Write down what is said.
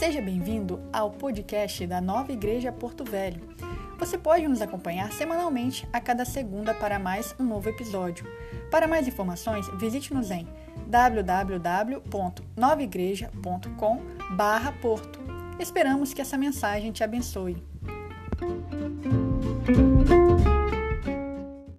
Seja bem-vindo ao podcast da Nova Igreja Porto Velho. Você pode nos acompanhar semanalmente a cada segunda para mais um novo episódio. Para mais informações, visite-nos em www.novaigreja.com/porto. Esperamos que essa mensagem te abençoe.